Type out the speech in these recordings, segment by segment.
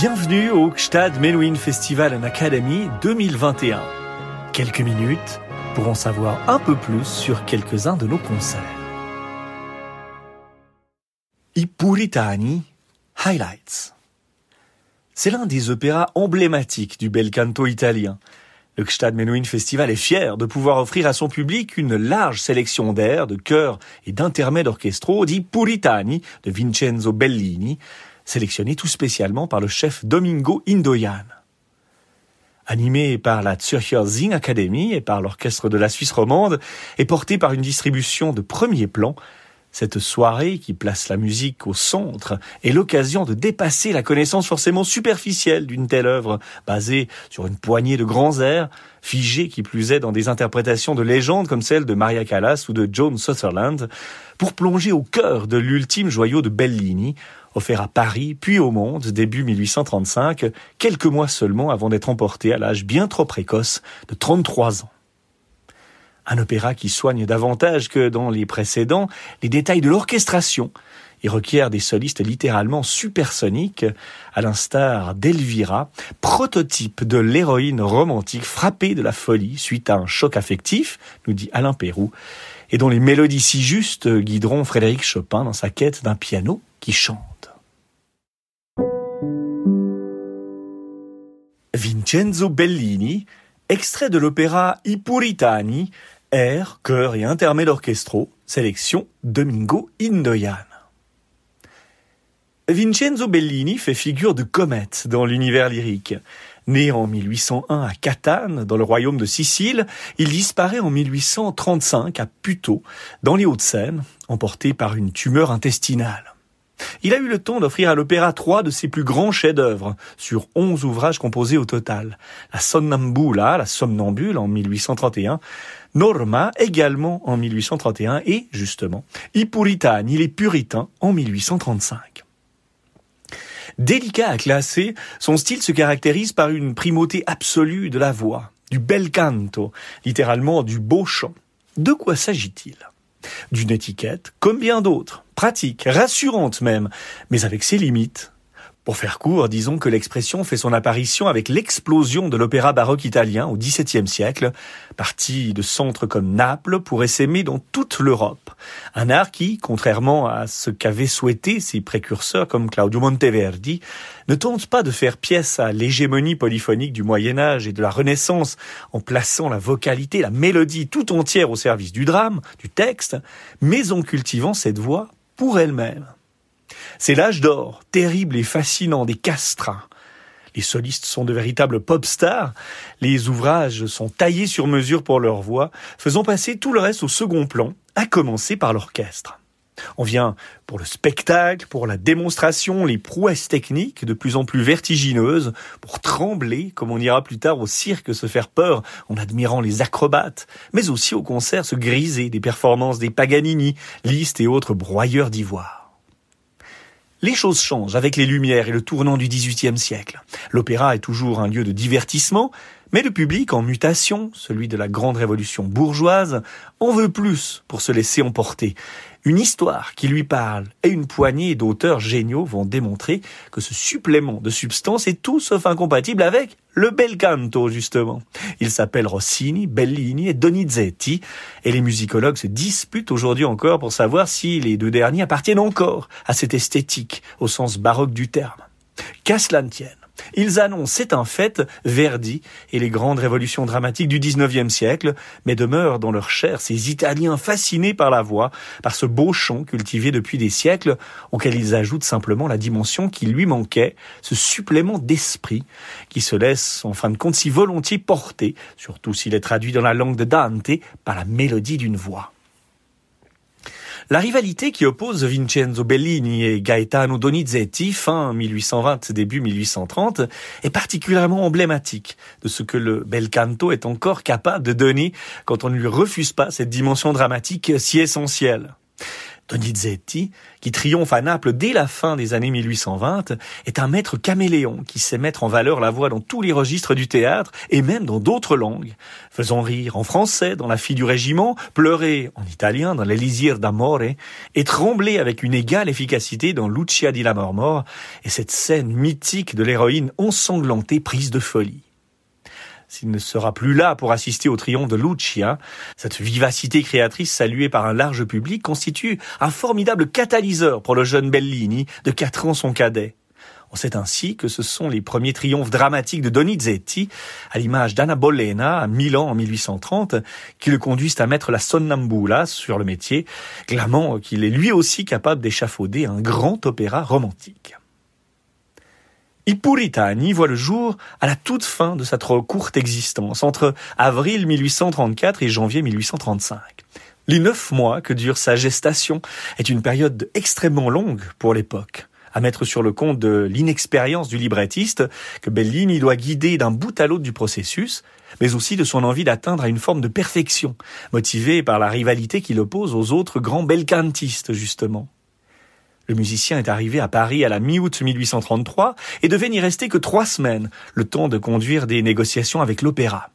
Bienvenue au Gstad Menuhin Festival and Academy 2021. Quelques minutes pour en savoir un peu plus sur quelques-uns de nos concerts. I Puritani Highlights. C'est l'un des opéras emblématiques du bel canto italien. Le Gstad Menuhin Festival est fier de pouvoir offrir à son public une large sélection d'airs, de chœurs et d'intermèdes orchestraux dits Puritani de Vincenzo Bellini, sélectionnés tout spécialement par le chef Domingo Indoyan. Animé par la Zürcher Academy et par l'orchestre de la Suisse romande, et porté par une distribution de premier plan, cette soirée qui place la musique au centre est l'occasion de dépasser la connaissance forcément superficielle d'une telle œuvre, basée sur une poignée de grands airs, figés qui plus est dans des interprétations de légendes comme celle de Maria Callas ou de Joan Sutherland, pour plonger au cœur de l'ultime joyau de Bellini, offert à Paris puis au monde début 1835, quelques mois seulement avant d'être emporté à l'âge bien trop précoce de 33 ans. Un opéra qui soigne davantage que dans les précédents les détails de l'orchestration et requiert des solistes littéralement supersoniques, à l'instar d'Elvira, prototype de l'héroïne romantique frappée de la folie suite à un choc affectif, nous dit Alain Pérou, et dont les mélodies si justes guideront Frédéric Chopin dans sa quête d'un piano qui chante. Vincenzo Bellini, extrait de l'opéra I Puritani, air, chœur et intermède orchestraux, sélection Domingo Indoyan. Vincenzo Bellini fait figure de comète dans l'univers lyrique. Né en 1801 à Catane, dans le royaume de Sicile, il disparaît en 1835 à Puteaux, dans les Hauts-de-Seine, emporté par une tumeur intestinale. Il a eu le temps d'offrir à l'opéra trois de ses plus grands chefs-d'œuvre, sur onze ouvrages composés au total. La Sonnambula, la Somnambule en 1831, Norma également en 1831 et, justement, I Puritani, les Puritains en 1835. Délicat à classer, son style se caractérise par une primauté absolue de la voix, du bel canto, littéralement du beau chant. De quoi s'agit-il? D'une étiquette, comme bien d'autres, pratique, rassurante même, mais avec ses limites. Pour faire court, disons que l'expression fait son apparition avec l'explosion de l'opéra baroque italien au XVIIe siècle, parti de centres comme Naples pour essaimer dans toute l'Europe. Un art qui, contrairement à ce qu'avaient souhaité ses précurseurs comme Claudio Monteverdi, ne tente pas de faire pièce à l'hégémonie polyphonique du Moyen Âge et de la Renaissance en plaçant la vocalité, la mélodie tout entière au service du drame, du texte, mais en cultivant cette voix pour elle-même. C'est l'âge d'or, terrible et fascinant des castrats. Les solistes sont de véritables pop stars. Les ouvrages sont taillés sur mesure pour leur voix, faisant passer tout le reste au second plan, à commencer par l'orchestre. On vient pour le spectacle, pour la démonstration, les prouesses techniques de plus en plus vertigineuses, pour trembler, comme on ira plus tard au cirque se faire peur en admirant les acrobates, mais aussi au concert se griser des performances des Paganini, Liszt et autres broyeurs d'ivoire. Les choses changent avec les Lumières et le tournant du XVIIIe siècle. L'opéra est toujours un lieu de divertissement, mais le public en mutation, celui de la grande révolution bourgeoise, en veut plus pour se laisser emporter. Une histoire qui lui parle et une poignée d'auteurs géniaux vont démontrer que ce supplément de substance est tout sauf incompatible avec le bel canto, justement. Il s'appelle Rossini, Bellini et Donizetti, et les musicologues se disputent aujourd'hui encore pour savoir si les deux derniers appartiennent encore à cette esthétique au sens baroque du terme. Qu'à cela ne tienne. Ils annoncent, c'est un fait, Verdi et les grandes révolutions dramatiques du XIXe siècle, mais demeurent dans leur chair ces Italiens fascinés par la voix, par ce beau chant cultivé depuis des siècles, auquel ils ajoutent simplement la dimension qui lui manquait, ce supplément d'esprit, qui se laisse en fin de compte si volontiers porter, surtout s'il est traduit dans la langue de Dante, par la mélodie d'une voix. La rivalité qui oppose Vincenzo Bellini et Gaetano Donizetti fin 1820 début 1830 est particulièrement emblématique de ce que le bel canto est encore capable de donner quand on ne lui refuse pas cette dimension dramatique si essentielle. Donizetti, qui triomphe à Naples dès la fin des années 1820, est un maître caméléon qui sait mettre en valeur la voix dans tous les registres du théâtre et même dans d'autres langues, faisant rire en français dans La fille du régiment, pleurer en italien dans L'Elisir d'Amore et trembler avec une égale efficacité dans Lucia di la Mormor et cette scène mythique de l'héroïne ensanglantée prise de folie s'il ne sera plus là pour assister au triomphe de Lucia, cette vivacité créatrice saluée par un large public constitue un formidable catalyseur pour le jeune Bellini, de quatre ans son cadet. On sait ainsi que ce sont les premiers triomphes dramatiques de Donizetti, à l'image d'Anna Bolena à Milan en 1830, qui le conduisent à mettre la sonnambula sur le métier, clamant qu'il est lui aussi capable d'échafauder un grand opéra romantique. I Puritani voit le jour à la toute fin de sa trop courte existence, entre avril 1834 et janvier 1835. Les neuf mois que dure sa gestation est une période extrêmement longue pour l'époque, à mettre sur le compte de l'inexpérience du librettiste que Bellini doit guider d'un bout à l'autre du processus, mais aussi de son envie d'atteindre à une forme de perfection, motivée par la rivalité qu'il oppose aux autres grands belcantistes, justement. Le musicien est arrivé à Paris à la mi-août 1833 et devait n'y rester que trois semaines, le temps de conduire des négociations avec l'opéra.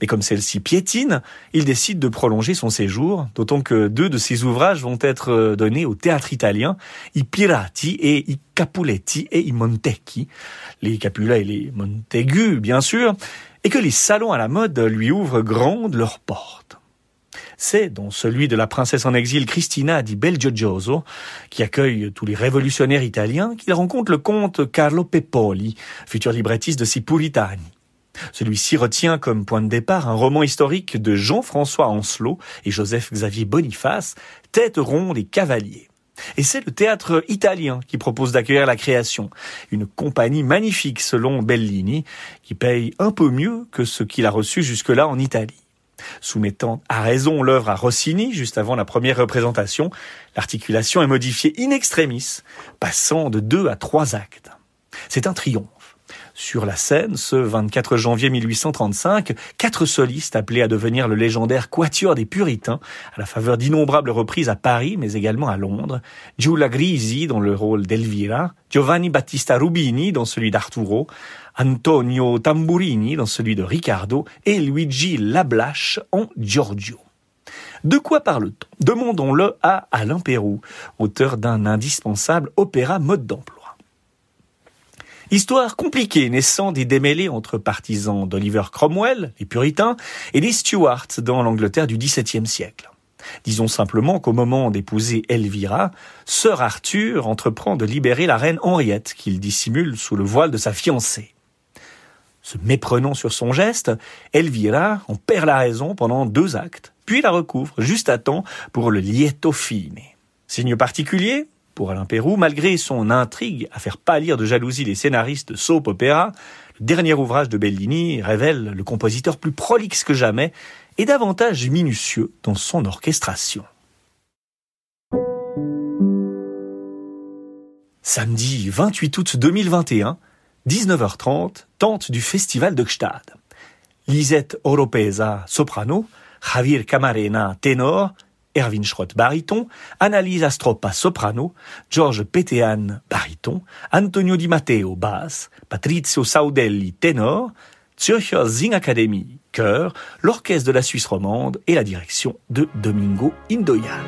Mais comme celle-ci piétine, il décide de prolonger son séjour, d'autant que deux de ses ouvrages vont être euh, donnés au théâtre italien, I Pirati et I Capuletti et I Montecchi, les Capulets et les Montaigu, bien sûr, et que les salons à la mode lui ouvrent grandes leurs portes. C'est dans celui de la princesse en exil Cristina di Belgiojoso, qui accueille tous les révolutionnaires italiens, qu'il rencontre le comte Carlo Pepoli, futur librettiste de Cipuritani. Celui-ci retient comme point de départ un roman historique de Jean-François Ancelot et Joseph-Xavier Boniface, Tête ronde et cavalier. Et c'est le théâtre italien qui propose d'accueillir la création. Une compagnie magnifique selon Bellini, qui paye un peu mieux que ce qu'il a reçu jusque-là en Italie. Soumettant à raison l'œuvre à Rossini juste avant la première représentation, l'articulation est modifiée in extremis, passant de deux à trois actes. C'est un triomphe. Sur la scène, ce 24 janvier 1835, quatre solistes appelés à devenir le légendaire Quatuor des Puritains, à la faveur d'innombrables reprises à Paris, mais également à Londres, Giulia Grisi dans le rôle d'Elvira, Giovanni Battista Rubini dans celui d'Arturo, Antonio Tamburini dans celui de Riccardo et Luigi Lablache en Giorgio. De quoi parle-t-on? Demandons-le à Alain Pérou, auteur d'un indispensable opéra mode d'emploi. Histoire compliquée naissant des démêlés entre partisans d'Oliver Cromwell, les puritains, et des Stuarts dans l'Angleterre du XVIIe siècle. Disons simplement qu'au moment d'épouser Elvira, Sir Arthur entreprend de libérer la reine Henriette qu'il dissimule sous le voile de sa fiancée. Se méprenant sur son geste, Elvira en perd la raison pendant deux actes, puis la recouvre juste à temps pour le lieto fine. Signe particulier, pour Alain Pérou, malgré son intrigue à faire pâlir de jalousie les scénaristes de soap opéra, le dernier ouvrage de Bellini révèle le compositeur plus prolixe que jamais et davantage minutieux dans son orchestration. Samedi 28 août 2021, 19h30, tente du Festival de Gstad. Lisette Oropesa, soprano, Javier Camarena, ténor, Erwin Schrott baryton, Annalisa Stroppa soprano, George Petean baryton, Antonio Di Matteo basse, Patrizio Saudelli ténor, Zürcher Sing Academy chœur, l'orchestre de la Suisse romande et la direction de Domingo Indoyan.